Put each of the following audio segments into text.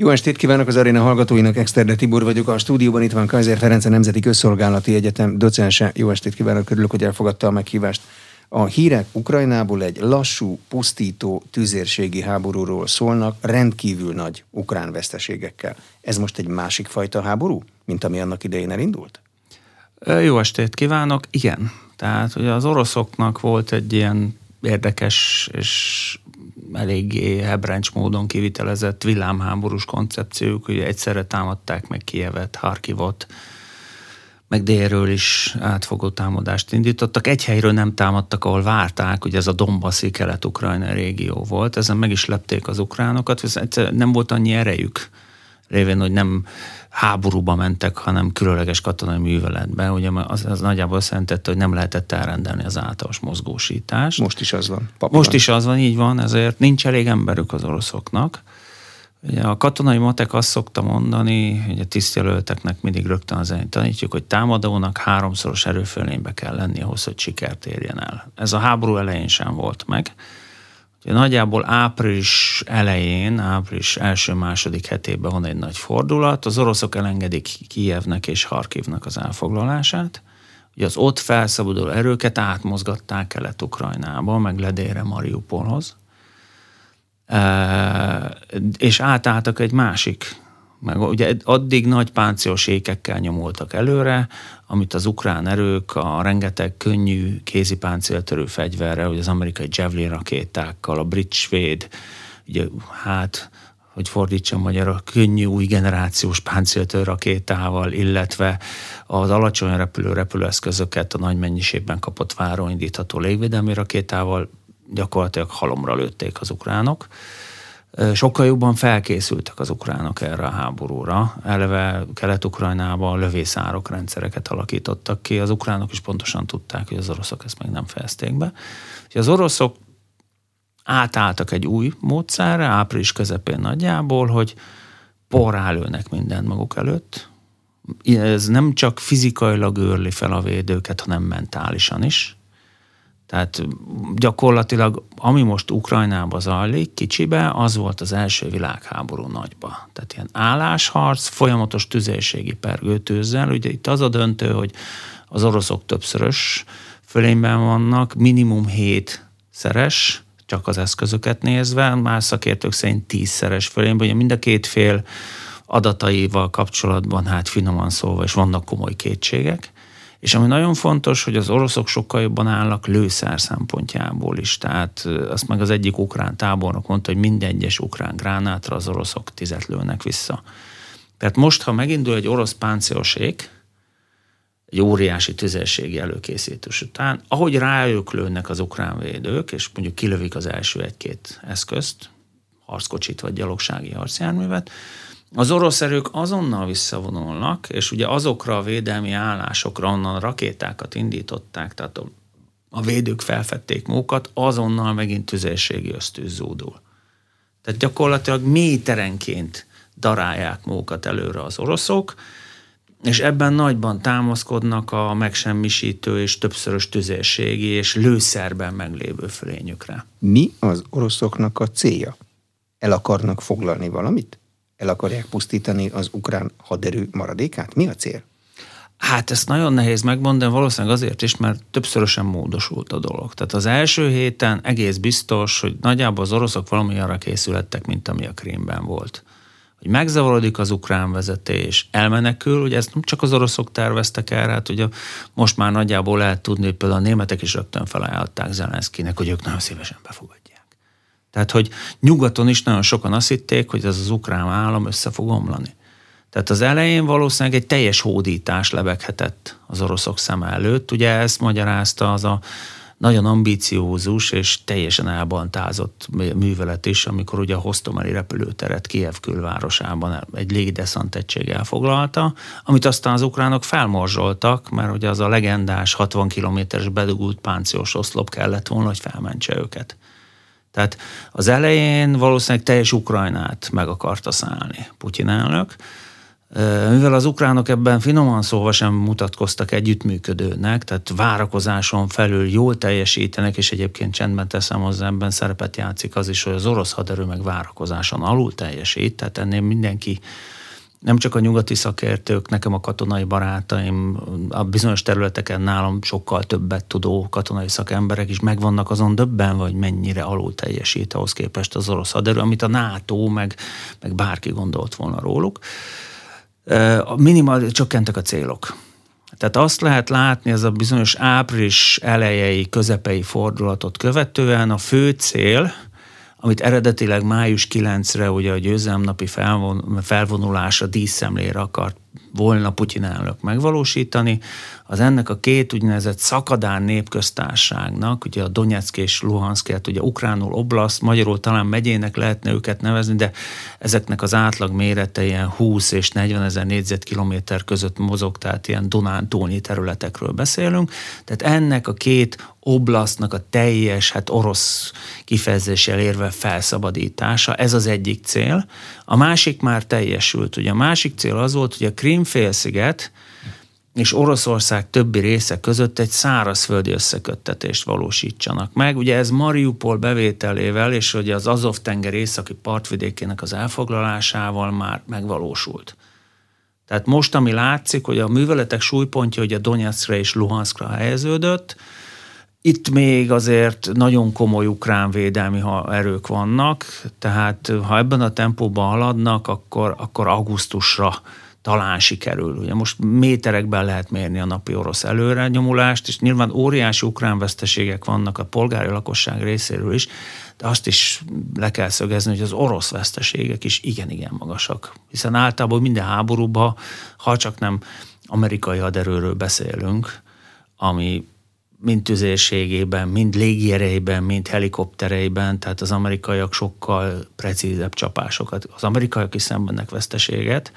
Jó estét kívánok az aréna hallgatóinak, Exterde Tibor vagyok. A stúdióban itt van Kaiser Ferenc, a Nemzeti Közszolgálati Egyetem docense. Jó estét kívánok, örülök, hogy elfogadta a meghívást. A hírek Ukrajnából egy lassú, pusztító tüzérségi háborúról szólnak, rendkívül nagy ukrán veszteségekkel. Ez most egy másik fajta háború, mint ami annak idején elindult? Jó estét kívánok! Igen. Tehát ugye az oroszoknak volt egy ilyen érdekes és eléggé hebrencs módon kivitelezett villámháborús koncepciók, hogy egyszerre támadták meg Kievet, Harkivot, meg délről is átfogó támadást indítottak. Egy helyről nem támadtak, ahol várták, hogy ez a Dombaszi kelet-ukrajna régió volt. Ezen meg is lepték az ukránokat, viszont nem volt annyi erejük, révén, hogy nem háborúba mentek, hanem különleges katonai műveletbe. Ugye az, az nagyjából azt jelentette, hogy nem lehetett elrendelni az általános mozgósítást. Most is az van. Papiban. Most is az van, így van, ezért nincs elég emberük az oroszoknak. Ugye a katonai matek azt szokta mondani, hogy a tisztjelölteknek mindig rögtön az tanítjuk, hogy támadónak háromszoros erőfölénybe kell lenni ahhoz, hogy sikert érjen el. Ez a háború elején sem volt meg. Nagyjából április elején, április első-második hetében van egy nagy fordulat. Az oroszok elengedik Kijevnek és Harkivnak az elfoglalását. Ugye az ott felszabaduló erőket átmozgatták Kelet-Ukrajnába, meg ledére Mariupolhoz. És átálltak egy másik meg ugye addig nagy páncélos ékekkel nyomultak előre, amit az ukrán erők a rengeteg könnyű kézi páncéltörő fegyverre, ugye az amerikai Javelin rakétákkal, a brit svéd, ugye hát hogy fordítsam magyarra, könnyű új generációs páncéltörő rakétával, illetve az alacsony repülő repülőeszközöket a nagy mennyiségben kapott váróindítható légvédelmi rakétával gyakorlatilag halomra lőtték az ukránok sokkal jobban felkészültek az ukránok erre a háborúra. Eleve Kelet-Ukrajnában lövészárok rendszereket alakítottak ki. Az ukránok is pontosan tudták, hogy az oroszok ezt még nem fejezték be. Az oroszok átálltak egy új módszerre, április közepén nagyjából, hogy porrálőnek mindent maguk előtt. Ez nem csak fizikailag őrli fel a védőket, hanem mentálisan is. Tehát gyakorlatilag, ami most Ukrajnába zajlik, kicsibe, az volt az első világháború nagyba. Tehát ilyen állásharc, folyamatos tüzérségi pergőtőzzel. Ugye itt az a döntő, hogy az oroszok többszörös fölényben vannak, minimum hét szeres, csak az eszközöket nézve, más szakértők szerint tízszeres fölényben, ugye mind a két fél adataival kapcsolatban, hát finoman szólva, és vannak komoly kétségek. És ami nagyon fontos, hogy az oroszok sokkal jobban állnak lőszer szempontjából is. Tehát azt meg az egyik ukrán tábornok mondta, hogy minden egyes ukrán gránátra az oroszok tizet lőnek vissza. Tehát most, ha megindul egy orosz páncélosék, egy óriási tüzérségi előkészítés után, ahogy rájuk lőnek az ukrán védők, és mondjuk kilövik az első egy-két eszközt, harckocsit vagy gyalogsági harcjárművet, az orosz erők azonnal visszavonulnak, és ugye azokra a védelmi állásokra, onnan rakétákat indították, tehát a, a védők felfedték mókat, azonnal megint tüzérségi ösztűz zúdul. Tehát gyakorlatilag méterenként darálják mókat előre az oroszok, és ebben nagyban támaszkodnak a megsemmisítő és többszörös tüzérségi és lőszerben meglévő fölényükre. Mi az oroszoknak a célja? El akarnak foglalni valamit? El akarják pusztítani az ukrán haderő maradékát? Mi a cél? Hát ezt nagyon nehéz megmondani, valószínűleg azért is, mert többszörösen módosult a dolog. Tehát az első héten egész biztos, hogy nagyjából az oroszok valami arra készülettek, mint ami a Krímben volt. Hogy megzavarodik az ukrán vezetés, elmenekül, ugye ezt nem csak az oroszok terveztek el, hát ugye most már nagyjából lehet tudni, hogy például a németek is rögtön felajánlották Zelenszkinek, hogy ők nagyon szívesen befogadják tehát, hogy nyugaton is nagyon sokan azt hitték, hogy ez az ukrán állam össze fog omlani. Tehát az elején valószínűleg egy teljes hódítás lebeghetett az oroszok szem előtt. Ugye ezt magyarázta az a nagyon ambíciózus és teljesen elbantázott művelet is, amikor ugye a Hostomeli repülőteret Kiev külvárosában egy légideszant egység elfoglalta, amit aztán az ukránok felmorzsoltak, mert ugye az a legendás 60 kilométeres bedugult pánciós oszlop kellett volna, hogy felmentse őket. Tehát az elején valószínűleg teljes Ukrajnát meg akarta szállni Putyin elnök, mivel az ukránok ebben finoman szóval sem mutatkoztak együttműködőnek, tehát várakozáson felül jól teljesítenek, és egyébként csendben teszem hozzá, ebben szerepet játszik az is, hogy az orosz haderő meg várakozáson alul teljesít, tehát ennél mindenki nem csak a nyugati szakértők, nekem a katonai barátaim, a bizonyos területeken nálam sokkal többet tudó katonai szakemberek is megvannak azon döbben, vagy mennyire alul teljesít ahhoz képest az orosz haderő, amit a NATO meg, meg bárki gondolt volna róluk. A minimal csökkentek a célok. Tehát azt lehet látni, ez a bizonyos április elejei, közepei fordulatot követően a fő cél, amit eredetileg május 9-re ugye a győzelemnapi felvon, felvonulásra, díszszemlére akart volna Putyin elnök megvalósítani, az ennek a két úgynevezett szakadán népköztárságnak, ugye a Donetsk és Luhanszket, ugye ukránul oblast, magyarul talán megyének lehetne őket nevezni, de ezeknek az átlag mérete ilyen 20 és 40 ezer négyzetkilométer között mozog, tehát ilyen Dunántúlnyi területekről beszélünk. Tehát ennek a két oblasztnak a teljes, hát orosz kifejezéssel érve felszabadítása, ez az egyik cél. A másik már teljesült. Ugye a másik cél az volt, hogy a Krimfélsziget és Oroszország többi része között egy szárazföldi összeköttetést valósítsanak meg. Ugye ez Mariupol bevételével és ugye az Azov-tenger északi partvidékének az elfoglalásával már megvalósult. Tehát most, ami látszik, hogy a műveletek súlypontja hogy a Donetskra és Luhanskra helyeződött, itt még azért nagyon komoly ukrán védelmi erők vannak, tehát ha ebben a tempóban haladnak, akkor, akkor augusztusra talán sikerül. Ugye most méterekben lehet mérni a napi orosz előre nyomulást, és nyilván óriási ukrán veszteségek vannak a polgári lakosság részéről is, de azt is le kell szögezni, hogy az orosz veszteségek is igen-igen magasak. Hiszen általában minden háborúban, ha csak nem amerikai haderőről beszélünk, ami mind tüzérségében, mind légierejében, mind helikoptereiben, tehát az amerikaiak sokkal precízebb csapásokat. Az amerikaiak is szenvednek veszteséget,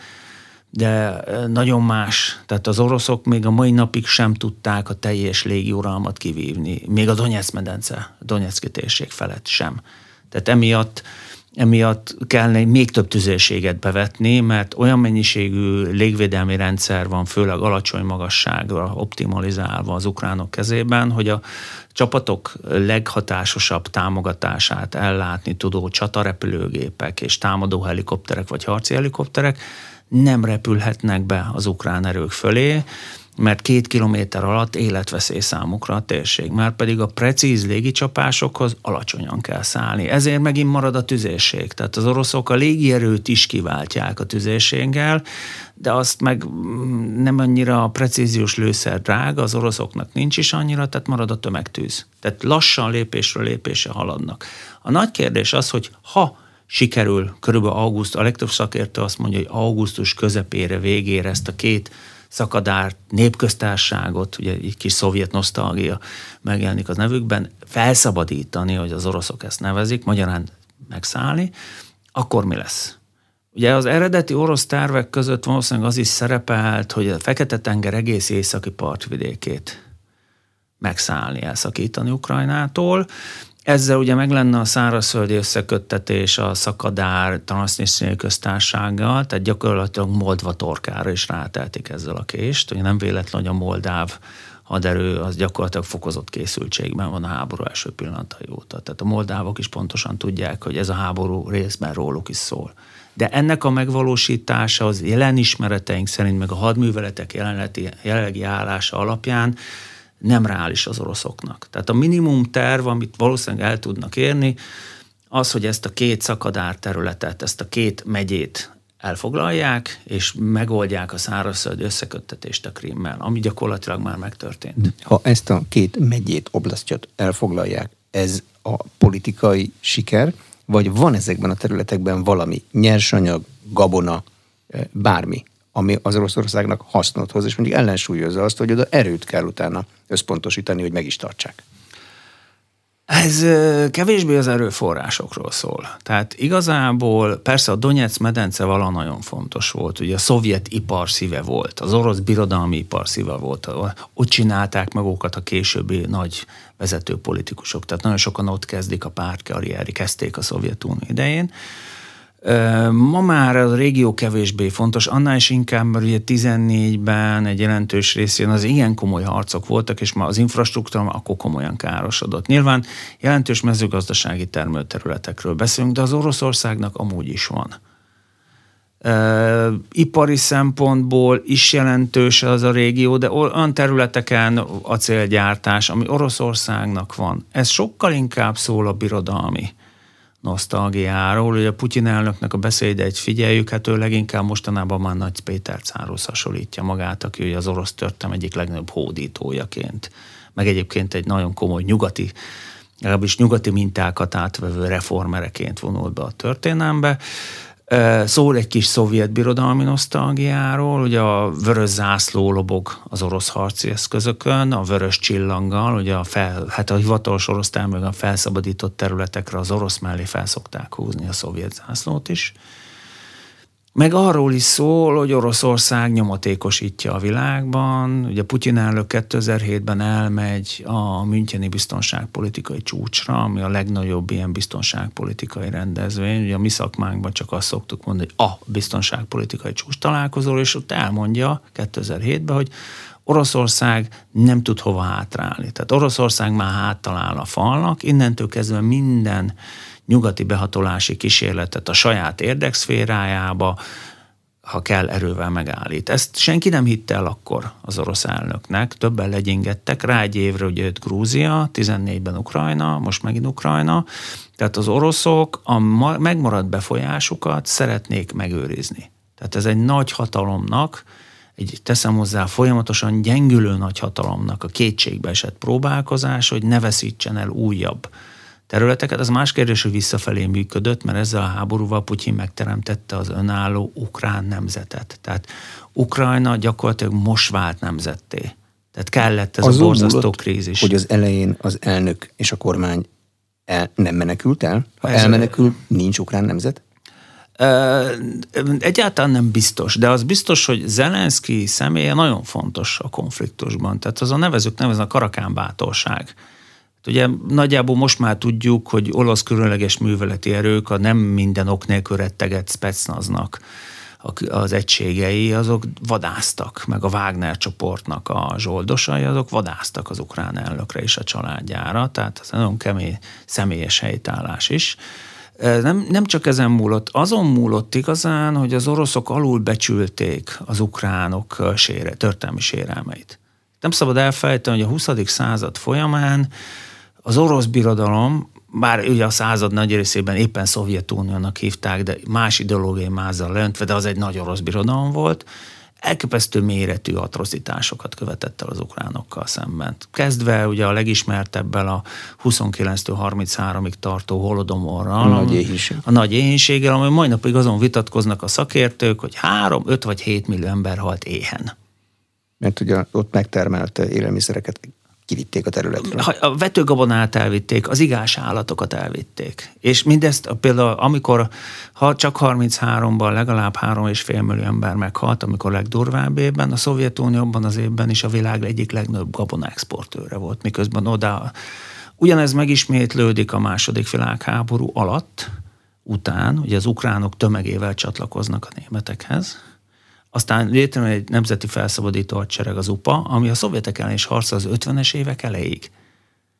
de nagyon más. Tehát az oroszok még a mai napig sem tudták a teljes légiuralmat kivívni, még a Donetsz medence, a Donetszki térség felett sem. Tehát emiatt emiatt kellene még több tüzérséget bevetni, mert olyan mennyiségű légvédelmi rendszer van, főleg alacsony magasságra optimalizálva az ukránok kezében, hogy a csapatok leghatásosabb támogatását ellátni tudó csatarepülőgépek és támadó helikopterek vagy harci helikopterek nem repülhetnek be az ukrán erők fölé, mert két kilométer alatt életveszély számukra a térség. Már pedig a precíz légicsapásokhoz alacsonyan kell szállni. Ezért megint marad a tüzérség. Tehát az oroszok a légierőt is kiváltják a tüzérséggel, de azt meg nem annyira a precíziós lőszer drága, az oroszoknak nincs is annyira, tehát marad a tömegtűz. Tehát lassan lépésről lépésre haladnak. A nagy kérdés az, hogy ha sikerül körülbelül augusztus, a legtöbb szakértő azt mondja, hogy augusztus közepére, végére ezt a két szakadár népköztárságot, ugye egy kis szovjet nosztalgia megjelenik az nevükben, felszabadítani, hogy az oroszok ezt nevezik, magyarán megszállni, akkor mi lesz? Ugye az eredeti orosz tervek között valószínűleg az is szerepelt, hogy a Fekete-tenger egész északi partvidékét megszállni, elszakítani Ukrajnától, ezzel ugye meg lenne a szárazföldi összeköttetés a szakadár Transnistriai köztársággal, tehát gyakorlatilag Moldva torkára is ráteltik ezzel a kést. Ugye nem véletlen, hogy a moldáv haderő az gyakorlatilag fokozott készültségben van a háború első pillanatai óta. Tehát a moldávok is pontosan tudják, hogy ez a háború részben róluk is szól. De ennek a megvalósítása az jelen ismereteink szerint, meg a hadműveletek jelenlegi állása alapján nem reális az oroszoknak. Tehát a minimum terv, amit valószínűleg el tudnak érni, az, hogy ezt a két szakadár területet, ezt a két megyét elfoglalják, és megoldják a szárazföld összeköttetést a Krimmel, ami gyakorlatilag már megtörtént. Ha ezt a két megyét, oblasztját elfoglalják, ez a politikai siker, vagy van ezekben a területekben valami nyersanyag, gabona, eh, bármi, ami az Oroszországnak hasznot hoz, és mondjuk ellensúlyozza azt, hogy oda erőt kell utána összpontosítani, hogy meg is tartsák. Ez kevésbé az erőforrásokról szól. Tehát igazából persze a Donetsz medence vala nagyon fontos volt. Ugye a szovjet ipar szíve volt, az orosz birodalmi ipar szíve volt. Ott csinálták meg a későbbi nagy vezető politikusok. Tehát nagyon sokan ott kezdik a pártkarrieri, kezdték a Szovjetunió idején Ma már a régió kevésbé fontos, annál is inkább, mert ugye 14-ben egy jelentős részén az ilyen komoly harcok voltak, és már az infrastruktúra akkor komolyan károsodott. Nyilván jelentős mezőgazdasági termőterületekről beszélünk, de az Oroszországnak amúgy is van. Ipari szempontból is jelentős az a régió, de olyan területeken acélgyártás, ami Oroszországnak van, ez sokkal inkább szól a birodalmi nosztalgiáról. Ugye Putyin elnöknek a beszédeit figyeljük, hát ő leginkább mostanában már Nagy Péter cárhoz hasonlítja magát, aki ugye az orosz törtem egyik legnagyobb hódítójaként, meg egyébként egy nagyon komoly nyugati legalábbis nyugati mintákat átvevő reformereként vonult be a történelembe. Szól egy kis szovjet birodalmi nosztalgiáról, ugye a vörös zászló lobog az orosz harci eszközökön, a vörös csillanggal, ugye a, fel, hát a hivatalos orosz a felszabadított területekre az orosz mellé felszokták húzni a szovjet zászlót is. Meg arról is szól, hogy Oroszország nyomatékosítja a világban. Ugye Putyin elnök 2007-ben elmegy a Müncheni biztonságpolitikai csúcsra, ami a legnagyobb ilyen biztonságpolitikai rendezvény. Ugye a mi szakmánkban csak azt szoktuk mondani, hogy a biztonságpolitikai csúcs találkozó, és ott elmondja 2007-ben, hogy Oroszország nem tud hova hátrálni. Tehát Oroszország már háttalál a falnak, innentől kezdve minden nyugati behatolási kísérletet a saját érdekszférájába, ha kell, erővel megállít. Ezt senki nem hitte el akkor az orosz elnöknek, többen legyingettek, rá egy évre ugye jött Grúzia, 14-ben Ukrajna, most megint Ukrajna, tehát az oroszok a megmaradt befolyásukat szeretnék megőrizni. Tehát ez egy nagy hatalomnak, egy teszem hozzá folyamatosan gyengülő nagy hatalomnak a kétségbe esett próbálkozás, hogy ne veszítsen el újabb területeket. Az más kérdés, hogy visszafelé működött, mert ezzel a háborúval Putyin megteremtette az önálló ukrán nemzetet. Tehát Ukrajna gyakorlatilag most vált nemzetté. Tehát kellett ez Azon a borzasztó múlott, krízis. hogy az elején az elnök és a kormány el, nem menekült el? Ha ez elmenekül, nincs ukrán nemzet? Egyáltalán nem biztos, de az biztos, hogy Zelenszky személye nagyon fontos a konfliktusban. Tehát az a nevezők neveznek a karakán bátorság. Ugye nagyjából most már tudjuk, hogy olasz különleges műveleti erők a nem minden ok nélkül retteget specnaznak az egységei, azok vadáztak, meg a Wagner csoportnak a zsoldosai, azok vadáztak az ukrán elnökre és a családjára, tehát ez nagyon kemény személyes helytállás is. Nem, nem csak ezen múlott, azon múlott igazán, hogy az oroszok alul becsülték az ukránok sére, történelmi sérelmeit. Nem szabad elfelejteni, hogy a 20. század folyamán az orosz birodalom, bár ugye a század nagy részében éppen Szovjetuniónak hívták, de más ideológiai mázzal leöntve, de az egy nagy orosz birodalom volt, elképesztő méretű atrocitásokat követett el az ukránokkal szemben. Kezdve ugye a legismertebbel a 29-től 33-ig tartó holodomorral. A nagy éhínség. A nagy éhínséggel, ami mai napig azon vitatkoznak a szakértők, hogy 3, 5 vagy 7 millió ember halt éhen. Mert ugye ott megtermelt élelmiszereket kivitték a területről. A vetőgabonát elvitték, az igás állatokat elvitték. És mindezt például, amikor ha csak 33-ban legalább 3,5 millió ember meghalt, amikor legdurvább évben, a Szovjetunióban az évben is a világ egyik legnagyobb gabona exportőre volt, miközben oda Ugyanez megismétlődik a második világháború alatt, után, ugye az ukránok tömegével csatlakoznak a németekhez, aztán létrejön egy nemzeti felszabadító hadsereg az UPA, ami a szovjetek ellen is harcol az 50-es évek elejéig.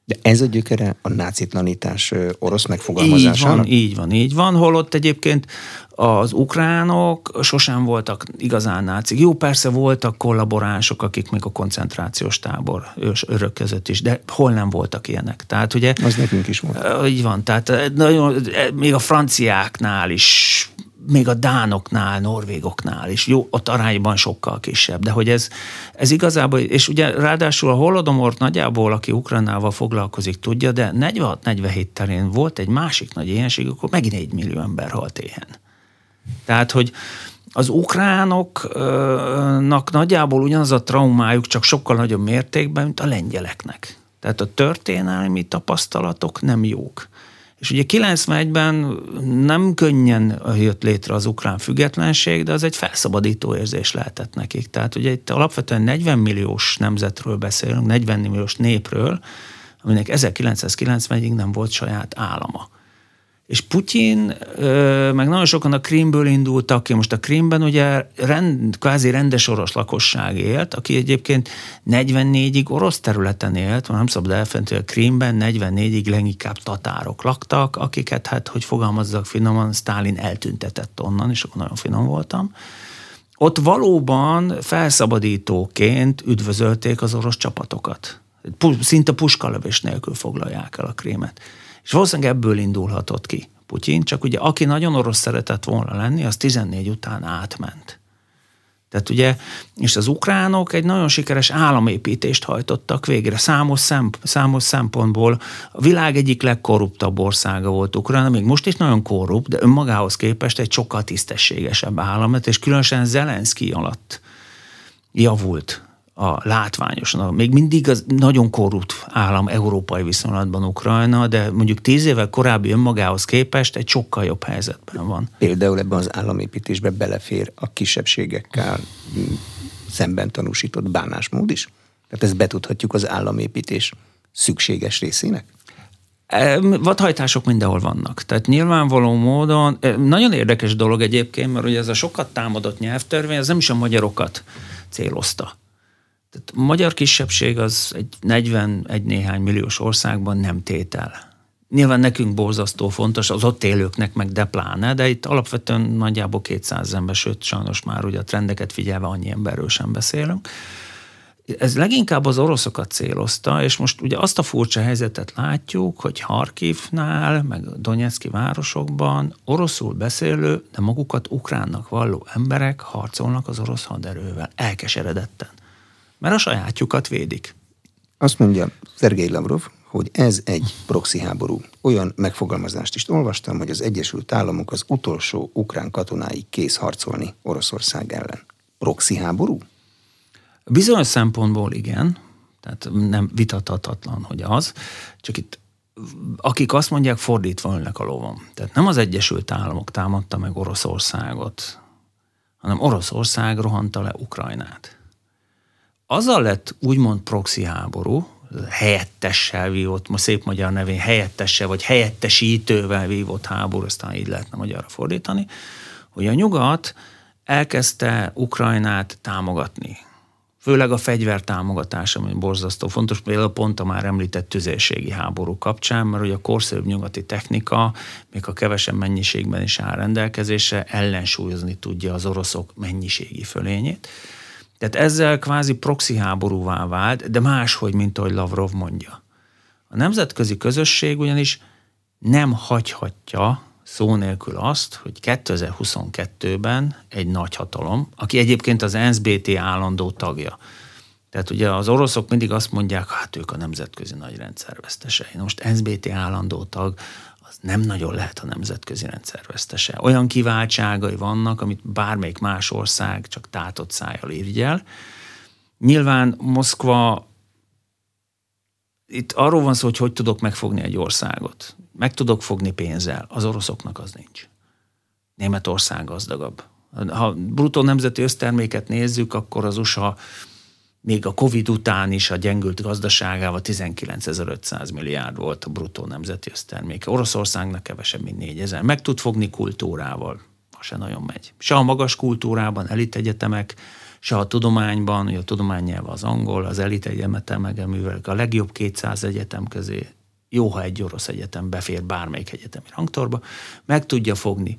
De ez a gyökere a nácitlanítás orosz megfogalmazásának? Így van, így van, így van, holott egyébként az ukránok sosem voltak igazán nácik. Jó, persze voltak kollaboránsok, akik még a koncentrációs tábor örök között is, de hol nem voltak ilyenek. Tehát ugye... Az nekünk is volt. Így van, tehát nagyon, még a franciáknál is még a dánoknál, norvégoknál is, jó, ott arányban sokkal kisebb, de hogy ez, ez igazából, és ugye ráadásul a holodomort nagyjából, aki Ukránával foglalkozik, tudja, de 46-47 terén volt egy másik nagy éhenség, akkor megint egy millió ember halt éhen. Tehát, hogy az ukránoknak nagyjából ugyanaz a traumájuk, csak sokkal nagyobb mértékben, mint a lengyeleknek. Tehát a történelmi tapasztalatok nem jók. És ugye 91-ben nem könnyen jött létre az ukrán függetlenség, de az egy felszabadító érzés lehetett nekik. Tehát ugye itt alapvetően 40 milliós nemzetről beszélünk, 40 milliós népről, aminek 1990-ig nem volt saját állama. És Putyin, meg nagyon sokan a Krímből indultak ki, most a Krímben ugye rend, kvázi rendes orosz lakosság élt, aki egyébként 44-ig orosz területen élt, nem szabad elfenteni, a Krímben 44-ig leginkább tatárok laktak, akiket hát, hogy fogalmazzak finoman, Stalin eltüntetett onnan, és akkor nagyon finom voltam. Ott valóban felszabadítóként üdvözölték az orosz csapatokat. Szinte puskalövés nélkül foglalják el a krémet. És valószínűleg ebből indulhatott ki Putyin, csak ugye aki nagyon orosz szeretett volna lenni, az 14 után átment. Tehát ugye, és az ukránok egy nagyon sikeres államépítést hajtottak végre. Számos, szemp, számos szempontból a világ egyik legkorruptabb országa volt Ukrajna, még most is nagyon korrupt, de önmagához képest egy sokkal tisztességesebb állam és különösen Zelenszky alatt javult a látványosan. Még mindig az nagyon korrupt állam európai viszonylatban Ukrajna, de mondjuk tíz évvel korábbi önmagához képest egy sokkal jobb helyzetben van. Például ebben az államépítésbe belefér a kisebbségekkel szemben tanúsított bánásmód is? Tehát ezt betudhatjuk az államépítés szükséges részének? Vadhajtások mindenhol vannak. Tehát nyilvánvaló módon, nagyon érdekes dolog egyébként, mert ugye ez a sokat támadott nyelvtörvény, ez nem is a magyarokat célozta tehát a magyar kisebbség az egy 41 néhány milliós országban nem tétel. Nyilván nekünk borzasztó fontos, az ott élőknek meg de pláne, de itt alapvetően nagyjából 200 ember, sőt sajnos már ugye a trendeket figyelve annyi emberről sem beszélünk. Ez leginkább az oroszokat célozta, és most ugye azt a furcsa helyzetet látjuk, hogy Harkivnál, meg Donetszki városokban oroszul beszélő, de magukat ukránnak valló emberek harcolnak az orosz haderővel, elkeseredetten mert a sajátjukat védik. Azt mondja Szergei Lavrov, hogy ez egy proxy háború. Olyan megfogalmazást is olvastam, hogy az Egyesült Államok az utolsó ukrán katonáig kész harcolni Oroszország ellen. Proxy háború? Bizonyos szempontból igen, tehát nem vitathatatlan, hogy az, csak itt akik azt mondják, fordítva önnek a lovom. Tehát nem az Egyesült Államok támadta meg Oroszországot, hanem Oroszország rohanta le Ukrajnát azzal lett úgymond proxy háború, helyettessel vívott, ma szép magyar nevén helyettessel, vagy helyettesítővel vívott háború, aztán így lehetne magyarra fordítani, hogy a nyugat elkezdte Ukrajnát támogatni. Főleg a fegyvertámogatás, ami borzasztó fontos, például pont a már említett tüzérségi háború kapcsán, mert ugye a korszerűbb nyugati technika, még a kevesebb mennyiségben is áll rendelkezésre, ellensúlyozni tudja az oroszok mennyiségi fölényét. Tehát ezzel kvázi proxy háborúvá vált, de máshogy, mint ahogy Lavrov mondja. A nemzetközi közösség ugyanis nem hagyhatja szó nélkül azt, hogy 2022-ben egy nagyhatalom, aki egyébként az NSBT állandó tagja, tehát ugye az oroszok mindig azt mondják, hát ők a nemzetközi nagy rendszervesztesei. Most NSBT állandó tag, nem nagyon lehet a nemzetközi rendszer vesztese. Olyan kiváltságai vannak, amit bármelyik más ország csak tátott szájjal irigyel. Nyilván Moszkva itt arról van szó, hogy hogy tudok megfogni egy országot. Meg tudok fogni pénzzel. Az oroszoknak az nincs. Németország gazdagabb. Ha bruttó nemzeti összterméket nézzük, akkor az USA még a Covid után is a gyengült gazdaságával 19.500 milliárd volt a bruttó nemzeti összterméke. Oroszországnak kevesebb, mint 4000. Meg tud fogni kultúrával, ha se nagyon megy. Se a magas kultúrában, elit egyetemek, se a tudományban, hogy a tudománynyelv az angol, az elit egyetemek művelik a legjobb 200 egyetem közé, jó, ha egy orosz egyetem befér bármelyik egyetemi rangtorba, meg tudja fogni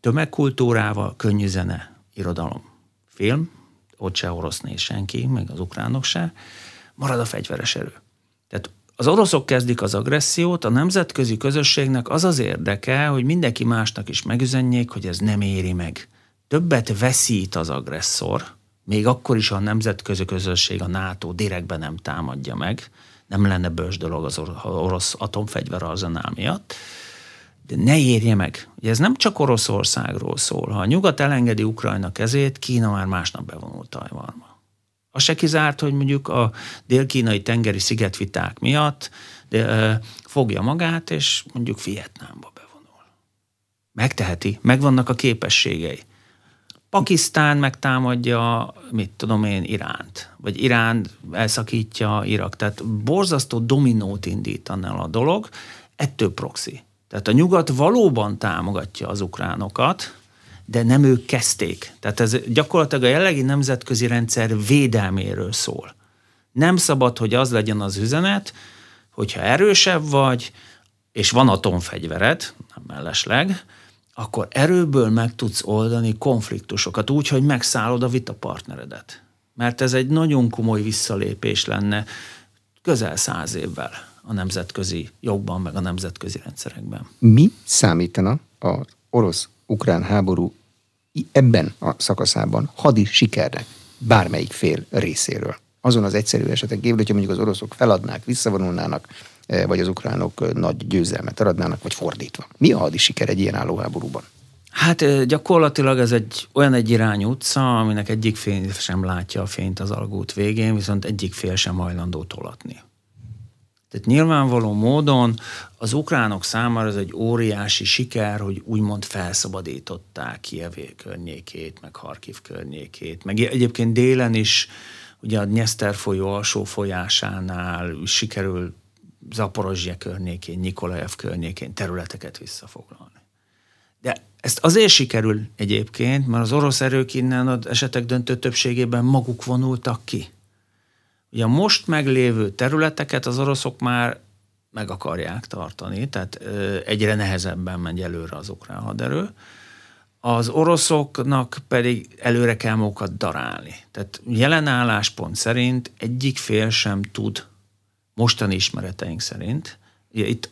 tömegkultúrával, könnyű zene, irodalom, film, ott se orosz néz senki, meg az ukránok se, marad a fegyveres erő. Tehát az oroszok kezdik az agressziót, a nemzetközi közösségnek az az érdeke, hogy mindenki másnak is megüzenjék, hogy ez nem éri meg. Többet veszít az agresszor, még akkor is, ha a nemzetközi közösség, a NATO direktben nem támadja meg, nem lenne bős dolog az orosz atomfegyver arzenál miatt, de ne érje meg. Ugye ez nem csak Oroszországról szól. Ha a nyugat elengedi Ukrajna kezét, Kína már másnap bevonult Tajvanba. Az se kizárt, hogy mondjuk a dél-kínai tengeri szigetviták miatt de, e, fogja magát, és mondjuk Vietnámba bevonul. Megteheti, megvannak a képességei. Pakisztán megtámadja, mit tudom én, Iránt, vagy Irán elszakítja Irak. Tehát borzasztó dominót indít annál a dolog, ettől proxy. Tehát a nyugat valóban támogatja az ukránokat, de nem ők kezdték. Tehát ez gyakorlatilag a jelenlegi nemzetközi rendszer védelméről szól. Nem szabad, hogy az legyen az üzenet, hogyha erősebb vagy, és van atomfegyvered, nem mellesleg, akkor erőből meg tudsz oldani konfliktusokat úgy, hogy megszállod a vitapartneredet. Mert ez egy nagyon komoly visszalépés lenne közel száz évvel a nemzetközi jogban, meg a nemzetközi rendszerekben. Mi számítana az orosz-ukrán háború ebben a szakaszában hadi sikernek bármelyik fél részéről? Azon az egyszerű esetek kívül, hogyha mondjuk az oroszok feladnák, visszavonulnának, eh, vagy az ukránok eh, nagy győzelmet aradnának, vagy fordítva. Mi a hadi siker egy ilyen állóháborúban? Hát gyakorlatilag ez egy olyan egy irányú utca, aminek egyik fél sem látja a fényt az algút végén, viszont egyik fél sem hajlandó tolatni. Tehát nyilvánvaló módon az ukránok számára ez egy óriási siker, hogy úgymond felszabadították Kievé környékét, meg Harkiv környékét, meg egyébként délen is, ugye a Nyeszter folyó alsó folyásánál sikerül Zaporozsia környékén, Nikolaev környékén területeket visszafoglalni. De ezt azért sikerül egyébként, mert az orosz erők innen az esetek döntő többségében maguk vonultak ki. Ugye a most meglévő területeket az oroszok már meg akarják tartani, tehát egyre nehezebben megy előre az ukrán haderő. Az oroszoknak pedig előre kell magukat darálni. Tehát jelen álláspont szerint egyik fél sem tud, mostani ismereteink szerint, ugye itt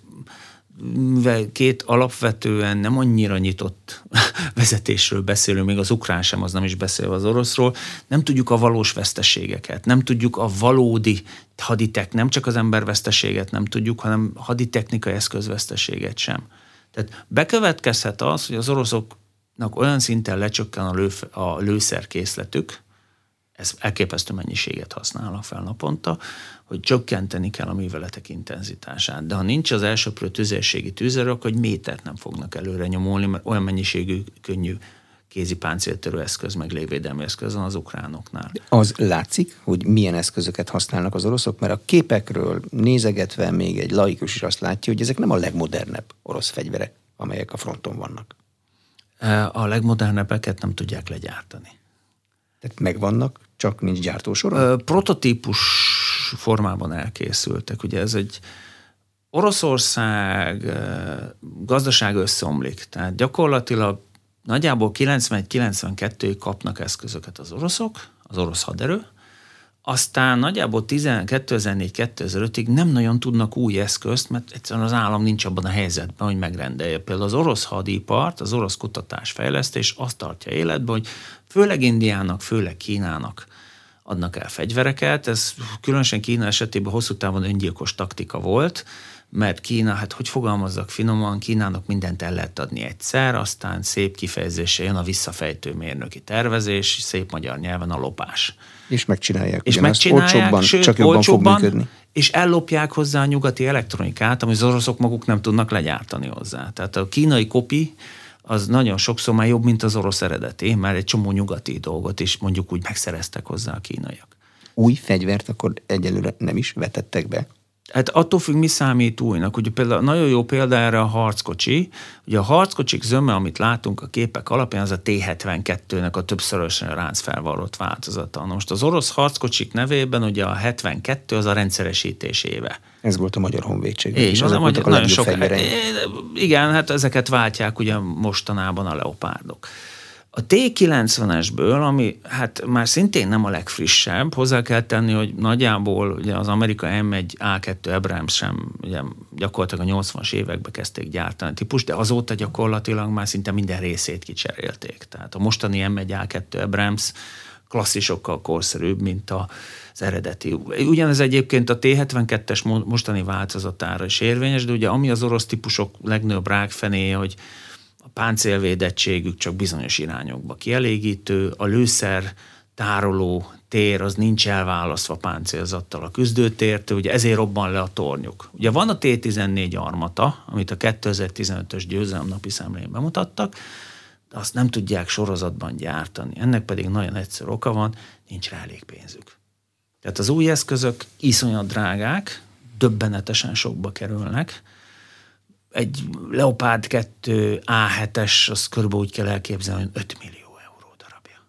mivel két alapvetően nem annyira nyitott vezetésről beszélünk, még az ukrán sem, az nem is beszél az oroszról, nem tudjuk a valós veszteségeket, nem tudjuk a valódi haditek, nem csak az ember veszteséget nem tudjuk, hanem haditechnikai eszközveszteséget sem. Tehát bekövetkezhet az, hogy az oroszoknak olyan szinten lecsökken a, lő, a lőszerkészletük, ez elképesztő mennyiséget használnak fel naponta, hogy csökkenteni kell a műveletek intenzitását. De ha nincs az elsőprő tüzérségi tűzerő, akkor egy métert nem fognak előre nyomulni, mert olyan mennyiségű könnyű kézi páncéltörő eszköz, meg légvédelmi eszköz az ukránoknál. Az látszik, hogy milyen eszközöket használnak az oroszok, mert a képekről nézegetve még egy laikus is azt látja, hogy ezek nem a legmodernebb orosz fegyverek, amelyek a fronton vannak. A legmodernebbeket nem tudják legyártani. Tehát megvannak, csak nincs gyártósoron? Prototípus formában elkészültek. Ugye ez egy Oroszország gazdaság összeomlik, tehát gyakorlatilag nagyjából 91-92-ig kapnak eszközöket az oroszok, az orosz haderő, aztán nagyjából 2004-2005-ig nem nagyon tudnak új eszközt, mert egyszerűen az állam nincs abban a helyzetben, hogy megrendelje. Például az orosz hadipart, az orosz kutatásfejlesztés azt tartja életben, hogy főleg Indiának, főleg Kínának adnak el fegyvereket. Ez különösen Kína esetében hosszú távon öngyilkos taktika volt, mert Kína, hát hogy fogalmazzak finoman, Kínának mindent el lehet adni egyszer, aztán szép kifejezése jön a visszafejtő mérnöki tervezés, szép magyar nyelven a lopás. És megcsinálják. És megcsinálják, olcsóbban, sőt, csak jobban olcsóbban, fog működni. És ellopják hozzá a nyugati elektronikát, amit az oroszok maguk nem tudnak legyártani hozzá. Tehát a kínai kopi az nagyon sokszor már jobb, mint az orosz eredeti, mert egy csomó nyugati dolgot is mondjuk úgy megszereztek hozzá a kínaiak. Új fegyvert akkor egyelőre nem is vetettek be? Hát attól függ, mi számít újnak. Ugye például nagyon jó példa erre a harckocsi. Ugye a harckocsik zöme, amit látunk a képek alapján, az a T-72-nek a többszörösen ránc felvarrott változata. Most az orosz harckocsik nevében ugye a 72 az a rendszeresítés éve. Ez volt a Magyar Honvédség. És az a magyar, a nagyon sok. Igen, hát ezeket váltják ugye mostanában a leopárdok. A T-90-esből, ami hát már szintén nem a legfrissebb, hozzá kell tenni, hogy nagyjából ugye az Amerika M1 A2 Abrams sem ugye gyakorlatilag a 80-as években kezdték gyártani típus, de azóta gyakorlatilag már szinte minden részét kicserélték. Tehát a mostani M1 A2 Abrams klasszisokkal korszerűbb, mint az eredeti. Ugyanez egyébként a T-72-es mostani változatára is érvényes, de ugye ami az orosz típusok legnagyobb rákfenéje, hogy a páncélvédettségük csak bizonyos irányokba kielégítő, a lőszer tároló tér az nincs elválasztva páncélzattal a küzdőtértől, ugye ezért robban le a tornyuk. Ugye van a T-14 armata, amit a 2015-ös győzelemnapi szemlén bemutattak, azt nem tudják sorozatban gyártani. Ennek pedig nagyon egyszerű oka van, nincs rá elég pénzük. Tehát az új eszközök iszonyat drágák, döbbenetesen sokba kerülnek, egy Leopard 2 A7-es, az körülbelül úgy kell elképzelni, hogy 5 millió euró darabja.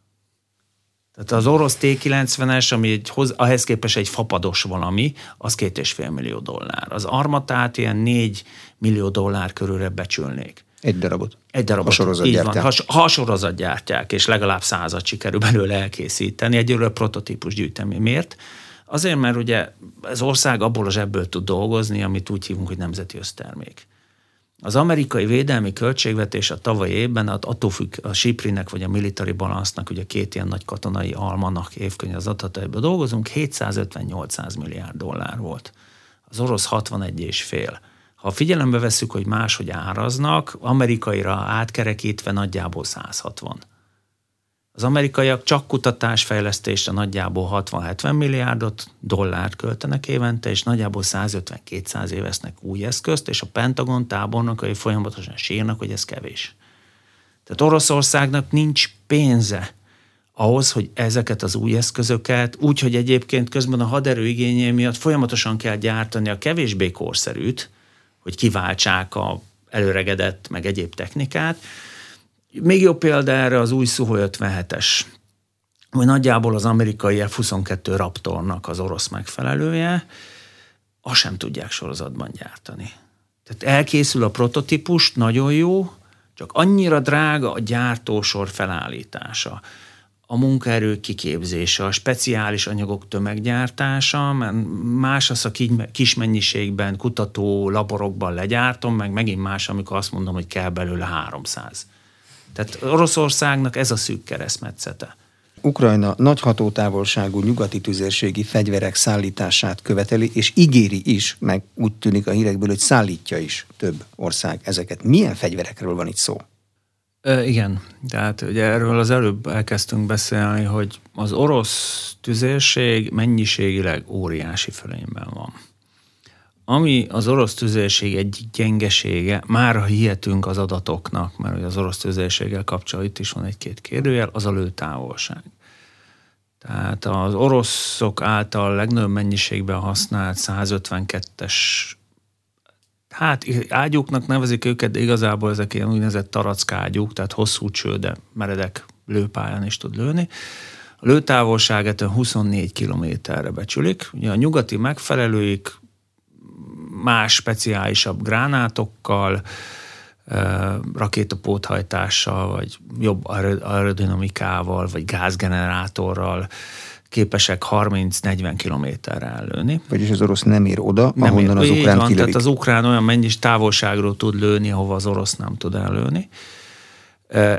Tehát az orosz T-90-es, ami egy, ahhez képest egy fapados valami, az két és fél millió dollár. Az armatát ilyen 4 millió dollár körülre becsülnék. Egy darabot. Egy darabot. Ha sorozat Így van. Ha, ha sorozat gyártják, és legalább százat sikerül belőle elkészíteni, egyelőre prototípus gyűjteni. Miért? Azért, mert ugye az ország abból a zsebből tud dolgozni, amit úgy hívunk, hogy nemzeti össztermék. Az amerikai védelmi költségvetés a tavalyi évben, attól függ a Siprinek vagy a Military Balance-nak, ugye két ilyen nagy katonai almanak évkönyv az adataiból dolgozunk, 750-800 milliárd dollár volt. Az orosz 61 és fél. Ha figyelembe vesszük, hogy máshogy áraznak, amerikaira átkerekítve nagyjából 160. Az amerikaiak csak kutatásfejlesztésre nagyjából 60-70 milliárdot dollárt költenek évente, és nagyjából 150-200 évesznek új eszközt, és a Pentagon tábornokai folyamatosan sírnak, hogy ez kevés. Tehát Oroszországnak nincs pénze ahhoz, hogy ezeket az új eszközöket, úgy, hogy egyébként közben a haderő igényé miatt folyamatosan kell gyártani a kevésbé korszerűt, hogy kiváltsák a előregedett, meg egyéb technikát, még jobb példa erre az új Suhoi 57-es, hogy nagyjából az amerikai F-22 Raptornak az orosz megfelelője, azt sem tudják sorozatban gyártani. Tehát elkészül a prototípus, nagyon jó, csak annyira drága a gyártósor felállítása, a munkaerő kiképzése, a speciális anyagok tömeggyártása, mert más az a kis mennyiségben, kutató laborokban legyártom, meg megint más, amikor azt mondom, hogy kell belőle 300. Tehát Oroszországnak ez a szűk keresztmetszete. Ukrajna nagy hatótávolságú nyugati tüzérségi fegyverek szállítását követeli, és ígéri is, meg úgy tűnik a hírekből, hogy szállítja is több ország ezeket. Milyen fegyverekről van itt szó? Igen, tehát ugye erről az előbb elkezdtünk beszélni, hogy az orosz tüzérség mennyiségileg óriási fölényben van. Ami az orosz tüzérség egyik gyengesége, már ha hihetünk az adatoknak, mert az orosz tüzérséggel kapcsolatban itt is van egy-két kérdőjel, az a lőtávolság. Tehát az oroszok által legnagyobb mennyiségben használt 152-es hát ágyúknak nevezik őket, de igazából ezek ilyen úgynevezett ágyúk, tehát hosszú cső, de meredek lőpályán is tud lőni. A lőtávolságát 24 kilométerre becsülik. Ugye a nyugati megfelelőik más speciálisabb gránátokkal, rakétapóthajtással, vagy jobb aerodinamikával, vagy gázgenerátorral képesek 30-40 kilométerre ellőni. Vagyis az orosz nem ér oda, nem ahonnan ér. az ukrán van, Tehát az ukrán olyan mennyis távolságról tud lőni, ahova az orosz nem tud ellőni.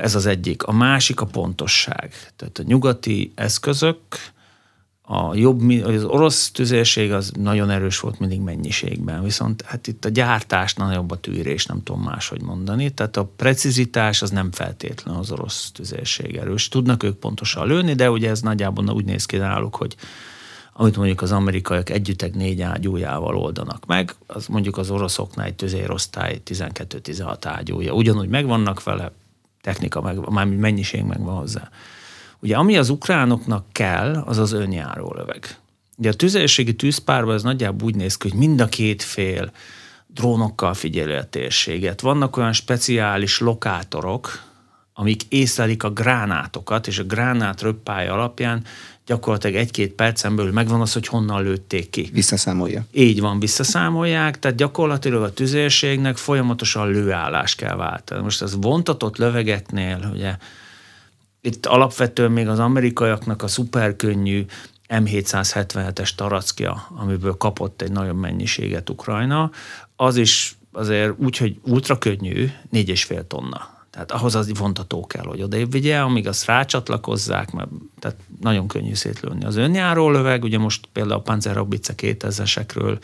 Ez az egyik. A másik a pontosság. Tehát a nyugati eszközök, a jobb, az orosz tüzérség az nagyon erős volt mindig mennyiségben, viszont hát itt a gyártás nagyobb a tűrés, nem tudom máshogy mondani, tehát a precizitás az nem feltétlen az orosz tüzérség erős. Tudnak ők pontosan lőni, de ugye ez nagyjából úgy néz ki náluk, hogy amit mondjuk az amerikaiak együttek négy ágyújával oldanak meg, az mondjuk az oroszoknál egy tüzérosztály 12-16 ágyúja. Ugyanúgy megvannak vele, technika meg, már mennyiség megvan hozzá. Ugye ami az ukránoknak kell, az az önjáró löveg. Ugye a tüzérségi tűzpárban ez nagyjából úgy néz ki, hogy mind a két fél drónokkal figyeli a térséget. Vannak olyan speciális lokátorok, amik észlelik a gránátokat, és a gránát röppája alapján gyakorlatilag egy-két percen belül megvan az, hogy honnan lőtték ki. Visszaszámolja. Így van, visszaszámolják, tehát gyakorlatilag a tüzérségnek folyamatosan lőállást kell váltani. Most ez vontatott lövegeknél, ugye itt alapvetően még az amerikaiaknak a szuperkönnyű M777-es tarackja, amiből kapott egy nagyon mennyiséget Ukrajna, az is azért úgy, hogy ultra könnyű, 4,5 tonna. Tehát ahhoz az vontató kell, hogy oda vigye, amíg azt rácsatlakozzák, mert tehát nagyon könnyű szétlőni. Az önjáró löveg, ugye most például a Panzerhaubitze 2000-esekről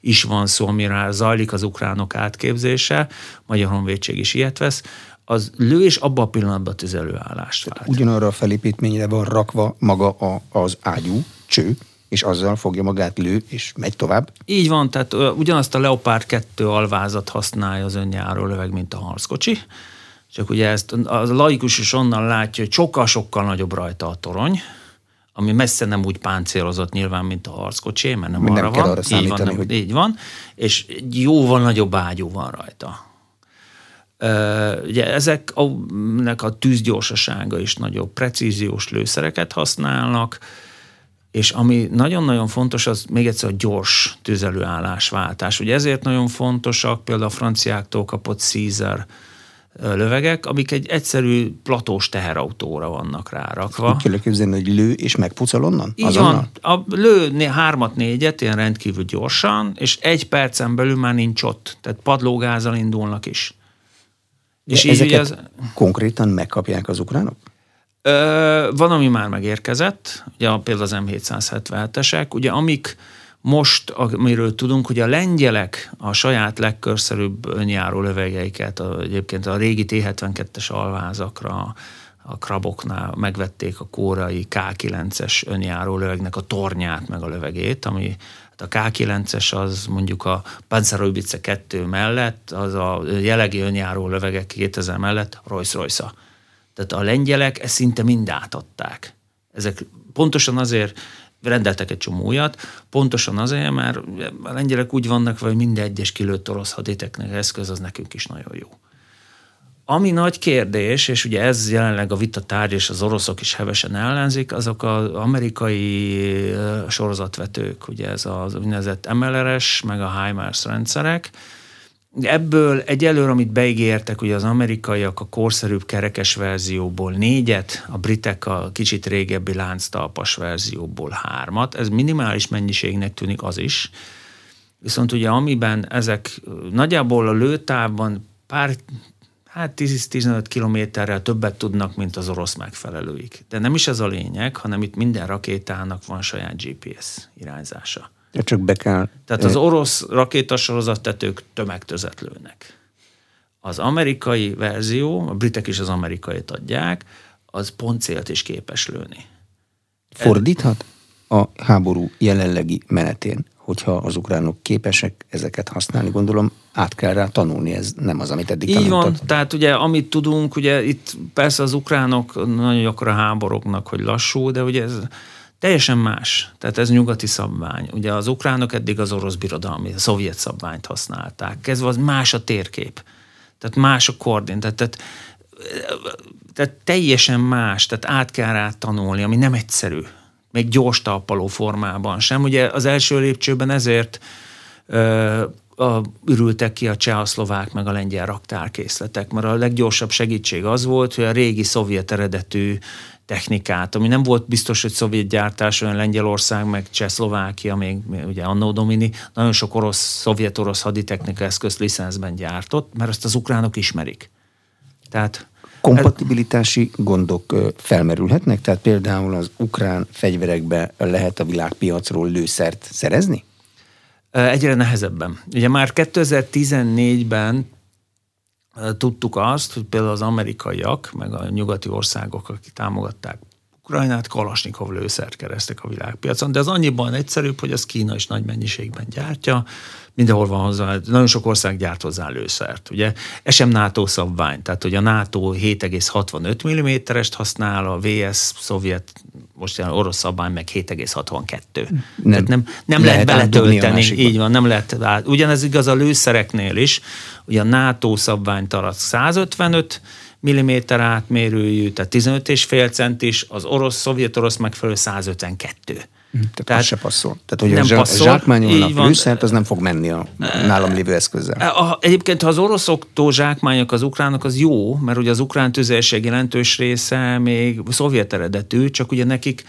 is van szó, amire zajlik az ukránok átképzése, Magyar Honvédség is ilyet vesz, az lő, és abban a pillanatban tüzelőállást vált. Ugyanarra a felépítményre van rakva maga a, az ágyú, cső, és azzal fogja magát lő, és megy tovább? Így van, tehát ugyanazt a Leopard 2 alvázat használja az önjáró löveg, mint a harckocsi, csak ugye ezt a laikus is onnan látja, hogy sokkal-sokkal nagyobb rajta a torony, ami messze nem úgy páncélozott nyilván, mint a harckocsi, mert nem, nem arra kell van. arra így van, nem, hogy... így van, és jóval nagyobb ágyú van rajta. Ugye ezeknek a tűzgyorsasága is nagyobb, precíziós lőszereket használnak, és ami nagyon-nagyon fontos, az még egyszer a gyors tüzelőállásváltás. Ugye ezért nagyon fontosak például a franciáktól kapott Caesar lövegek, amik egy egyszerű platós teherautóra vannak rárakva. Úgy kell képzelni, hogy lő és megpucol onnan? Így van. A lő hármat, négyet, ilyen rendkívül gyorsan, és egy percen belül már nincs ott. Tehát padlógázzal indulnak is. De és ezeket így az... konkrétan megkapják az ukránok? Ö, van, ami már megérkezett, ugye például az M777-esek, ugye amik most, amiről tudunk, hogy a lengyelek a saját legkörszerűbb önjáró lövegeiket, a, egyébként a régi T-72-es alvázakra, a kraboknál megvették a kórai K9-es önjáró lövegnek a tornyát, meg a lövegét, ami hát a K9-es az mondjuk a Panzerhaubitze 2 mellett, az a jelegi önjáró lövegek 2000 mellett Rolls-Royce-a. Tehát a lengyelek ezt szinte mind átadták. Ezek pontosan azért rendeltek egy csomó újat, pontosan azért, mert a lengyelek úgy vannak, hogy minden egyes kilőtt orosz hadíteknek eszköz, az nekünk is nagyon jó. Ami nagy kérdés, és ugye ez jelenleg a vita tárgy, és az oroszok is hevesen ellenzik, azok az amerikai sorozatvetők, ugye ez az úgynevezett MLRS, meg a HIMARS rendszerek, Ebből egyelőre, amit beígértek, ugye az amerikaiak a korszerűbb kerekes verzióból négyet, a britek a kicsit régebbi lánctalpas verzióból hármat. Ez minimális mennyiségnek tűnik az is. Viszont ugye amiben ezek nagyjából a lőtávban pár, hát 10-15 kilométerrel többet tudnak, mint az orosz megfelelőik. De nem is ez a lényeg, hanem itt minden rakétának van saját GPS irányzása. De csak be kell... Tehát az orosz rakétasorozattetők tömegtözetlőnek. Az amerikai verzió, a britek is az amerikait adják, az pontcélt is képes lőni. Fordíthat a háború jelenlegi menetén, hogyha az ukránok képesek ezeket használni, gondolom át kell rá tanulni, ez nem az, amit eddig Így tanultak. van, tehát ugye amit tudunk, ugye itt persze az ukránok nagyon gyakran háborognak, hogy lassú, de ugye ez Teljesen más. Tehát ez nyugati szabvány. Ugye az ukránok eddig az orosz birodalmi, a szovjet szabványt használták. Ez az más a térkép. Tehát más a koordin. Tehát, tehát, tehát teljesen más, tehát át kell rá tanulni, ami nem egyszerű. Még gyors talpaló formában sem. Ugye az első lépcsőben ezért ö, a, ürültek ki a csehszlovák meg a lengyel raktárkészletek, mert a leggyorsabb segítség az volt, hogy a régi szovjet eredetű technikát, ami nem volt biztos, hogy szovjet gyártás, olyan Lengyelország, meg Csehszlovákia, még ugye Annó Domini, nagyon sok orosz, szovjet-orosz haditechnika eszközt licenszben gyártott, mert ezt az ukránok ismerik. Tehát Kompatibilitási gondok felmerülhetnek? Tehát például az ukrán fegyverekbe lehet a világpiacról lőszert szerezni? Egyre nehezebben. Ugye már 2014-ben tudtuk azt, hogy például az amerikaiak, meg a nyugati országok, akik támogatták Ukrajnát, Kalasnikov lőszert keresztek a világpiacon, de az annyiban egyszerűbb, hogy az Kína is nagy mennyiségben gyártja, mindenhol van hozzá, nagyon sok ország gyárt hozzá lőszert. Ugye ez sem NATO szabvány, tehát hogy a NATO 7,65 mm-est használ, a VS szovjet, most ilyen orosz szabvány meg 7,62. Nem, tehát nem, nem lehet, lehet beletölteni, így van, nem lehet. Ugyanez igaz a lőszereknél is, ugye a NATO szabvány tarat 155 mm átmérőjű, tehát 15,5 centis, az orosz-szovjet-orosz megfelelő 152. Hm, tehát, tehát se passzol. Tehát, hogy nem a passzol, zsákmányolnak lőszert, az nem fog menni a nálam lévő eszközzel. A, egyébként, ha az oroszoktól zsákmányok az ukránok, az jó, mert ugye az ukrán tüzérség jelentős része még szovjet eredetű, csak ugye nekik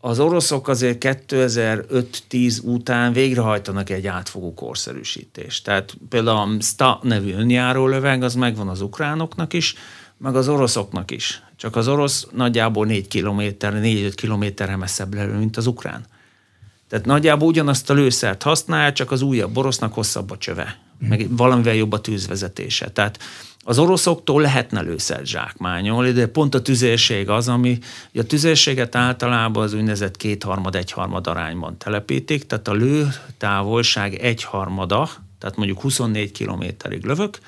az oroszok azért 2005-10 után végrehajtanak egy átfogó korszerűsítést. Tehát például a STA nevű önjáró löveg, az megvan az ukránoknak is, meg az oroszoknak is. Csak az orosz nagyjából 4 kilométer, 4-5 kilométerre messzebb lelő, mint az ukrán. Tehát nagyjából ugyanazt a lőszert használ, csak az újabb orosznak hosszabb a csöve, meg valamivel jobb a tűzvezetése. Tehát az oroszoktól lehetne lőszert zsákmányolni, de pont a tüzérség az, ami a tüzérséget általában az úgynevezett kétharmad, egyharmad arányban telepítik, tehát a lő távolság egyharmada, tehát mondjuk 24 kilométerig lövök,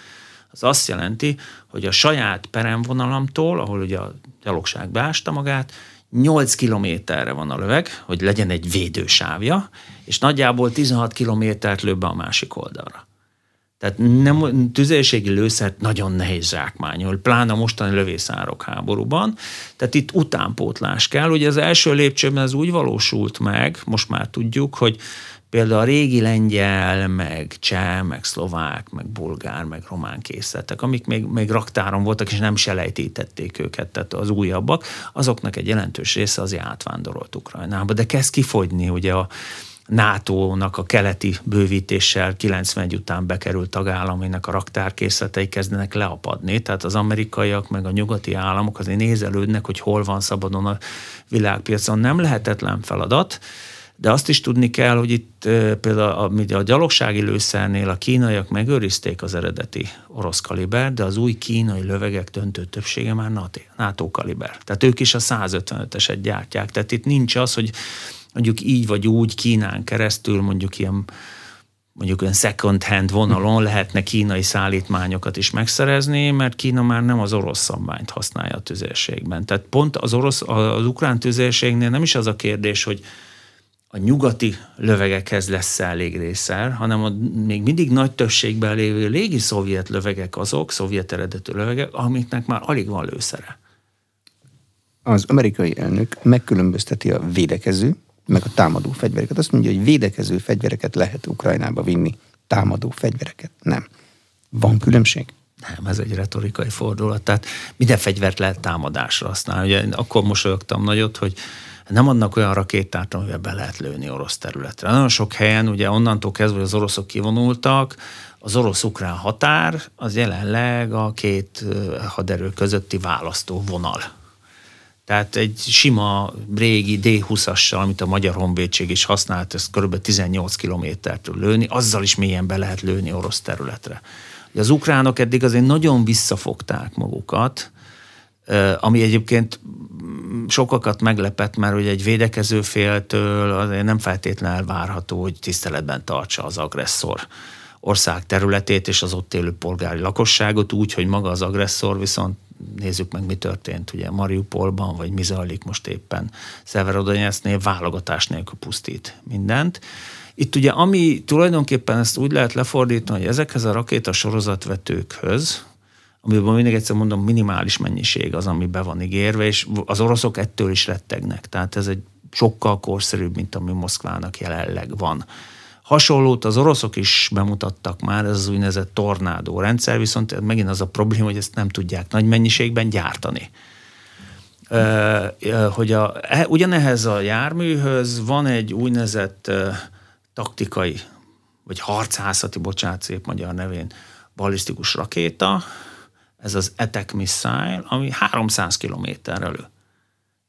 az azt jelenti, hogy a saját peremvonalamtól, ahol ugye a gyalogság beásta magát, 8 kilométerre van a löveg, hogy legyen egy védősávja, és nagyjából 16 kilométert lő be a másik oldalra. Tehát nem, tüzérségi lőszert nagyon nehéz zsákmányol, pláne a mostani lövészárok háborúban. Tehát itt utánpótlás kell. Ugye az első lépcsőben ez úgy valósult meg, most már tudjuk, hogy például a régi lengyel, meg cseh, meg szlovák, meg bulgár, meg román készletek, amik még, még raktáron voltak, és nem selejtítették őket, tehát az újabbak, azoknak egy jelentős része azért átvándorolt Ukrajnába, de kezd kifogyni ugye a NATO-nak a keleti bővítéssel 91 után bekerült tagállaminak a raktárkészletei kezdenek leapadni, tehát az amerikaiak meg a nyugati államok azért nézelődnek, hogy hol van szabadon a világpiacon. Nem lehetetlen feladat, de azt is tudni kell, hogy itt például a, a gyalogsági lőszernél a kínaiak megőrizték az eredeti orosz kaliber, de az új kínai lövegek döntő többsége már NATO kaliber. Tehát ők is a 155-eset gyártják. Tehát itt nincs az, hogy mondjuk így vagy úgy Kínán keresztül mondjuk ilyen mondjuk olyan second hand vonalon lehetne kínai szállítmányokat is megszerezni, mert Kína már nem az orosz szabványt használja a tüzérségben. Tehát pont az orosz, az ukrán tüzérségnél nem is az a kérdés, hogy a nyugati lövegekhez lesz elég részer, hanem a még mindig nagy többségben lévő légi szovjet lövegek azok, szovjet eredetű lövegek, amiknek már alig van lőszere. Az amerikai elnök megkülönbözteti a védekező, meg a támadó fegyvereket. Azt mondja, hogy védekező fegyvereket lehet Ukrajnába vinni, támadó fegyvereket nem. Van különbség? Nem, ez egy retorikai fordulat. Tehát minden fegyvert lehet támadásra használni. Ugye akkor mosolyogtam nagyot, hogy nem adnak olyan rakétát, amivel be lehet lőni orosz területre. Nagyon sok helyen, ugye onnantól kezdve, hogy az oroszok kivonultak, az orosz-ukrán határ az jelenleg a két haderő közötti választó vonal. Tehát egy sima régi D20-assal, amit a Magyar Honvédség is használt, ezt kb. 18 kilométertől lőni, azzal is mélyen be lehet lőni orosz területre. Az ukránok eddig azért nagyon visszafogták magukat, ami egyébként sokakat meglepett, mert ugye egy védekező féltől azért nem feltétlenül elvárható, hogy tiszteletben tartsa az agresszor ország területét és az ott élő polgári lakosságot úgy, hogy maga az agresszor viszont nézzük meg, mi történt ugye Mariupolban, vagy mi zajlik most éppen Szeverodonyesznél, válogatás nélkül pusztít mindent. Itt ugye ami tulajdonképpen ezt úgy lehet lefordítani, hogy ezekhez a rakéta sorozatvetőkhöz, amiben mindig egyszer mondom, minimális mennyiség az, ami be van ígérve, és az oroszok ettől is rettegnek. Tehát ez egy sokkal korszerűbb, mint ami Moszkvának jelenleg van. Hasonlót az oroszok is bemutattak már, ez az úgynevezett tornádó rendszer, viszont megint az a probléma, hogy ezt nem tudják nagy mennyiségben gyártani. Hogy a, e, ugyanehhez a járműhöz van egy úgynevezett taktikai, vagy harcászati, bocsánat, szép magyar nevén, balisztikus rakéta, ez az ETEC missile, ami 300 kilométerre lő.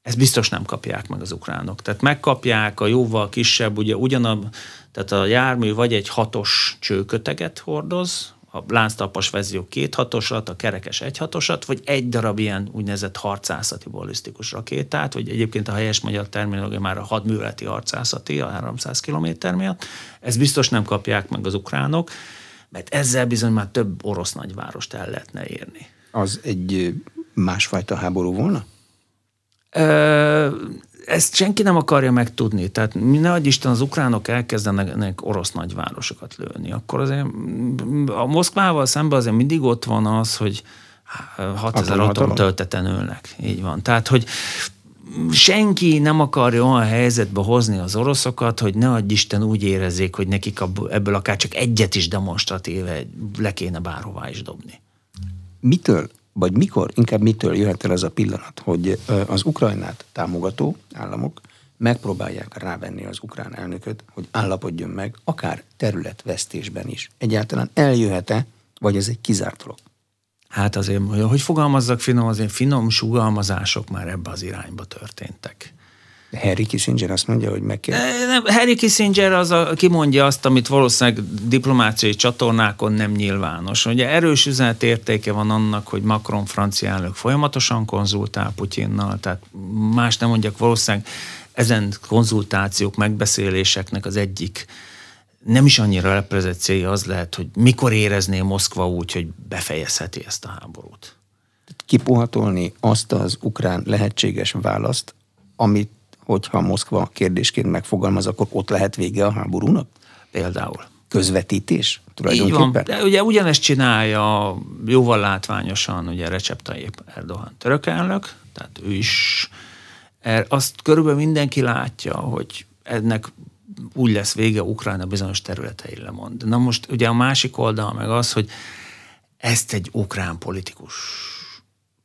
Ezt biztos nem kapják meg az ukránok. Tehát megkapják a jóval kisebb, ugye ugyanab, tehát a jármű vagy egy hatos csőköteget hordoz, a lánctalpas verzió két hatosat, a kerekes egy hatosat, vagy egy darab ilyen úgynevezett harcászati ballisztikus rakétát, vagy egyébként a helyes magyar terminológia már a hadműveleti harcászati, a 300 km miatt. Ezt biztos nem kapják meg az ukránok, mert ezzel bizony már több orosz nagyvárost el lehetne érni. Az egy másfajta háború volna? ezt senki nem akarja megtudni. Tehát ne Isten az ukránok elkezdenek orosz nagyvárosokat lőni, akkor azért a Moszkvával szemben azért mindig ott van az, hogy 6000 atomtölteten ülnek. Így van. Tehát, hogy senki nem akarja olyan helyzetbe hozni az oroszokat, hogy ne adj Isten úgy érezzék, hogy nekik ebből akár csak egyet is demonstratíve le kéne bárhová is dobni. Mitől vagy mikor, inkább mitől jöhet el ez a pillanat, hogy az Ukrajnát támogató államok megpróbálják rávenni az ukrán elnököt, hogy állapodjon meg, akár területvesztésben is. Egyáltalán eljöhet-e, vagy ez egy kizárt dolog? Hát azért, hogy fogalmazzak finom, azért finom sugalmazások már ebbe az irányba történtek. Harry Kissinger azt mondja, hogy meg kell. Nem, Harry Kissinger az a, kimondja azt, amit valószínűleg diplomáciai csatornákon nem nyilvános. Ugye erős üzenet értéke van annak, hogy Macron francia elnök folyamatosan konzultál Putyinnal, tehát más nem mondjak, valószínűleg ezen konzultációk, megbeszéléseknek az egyik nem is annyira leprezett célja az lehet, hogy mikor érezné Moszkva úgy, hogy befejezheti ezt a háborút. Kipuhatolni azt az ukrán lehetséges választ, amit, hogyha Moszkva kérdésként megfogalmaz, akkor ott lehet vége a háborúnak? Például. Közvetítés? Tulajdonképpen? Így van, de ugye ugyanezt csinálja jóval látványosan ugye Recep Tayyip Erdogan török elnök, tehát ő is er, azt körülbelül mindenki látja, hogy ennek úgy lesz vége, Ukrajna bizonyos területein lemond. Na most ugye a másik oldal meg az, hogy ezt egy ukrán politikus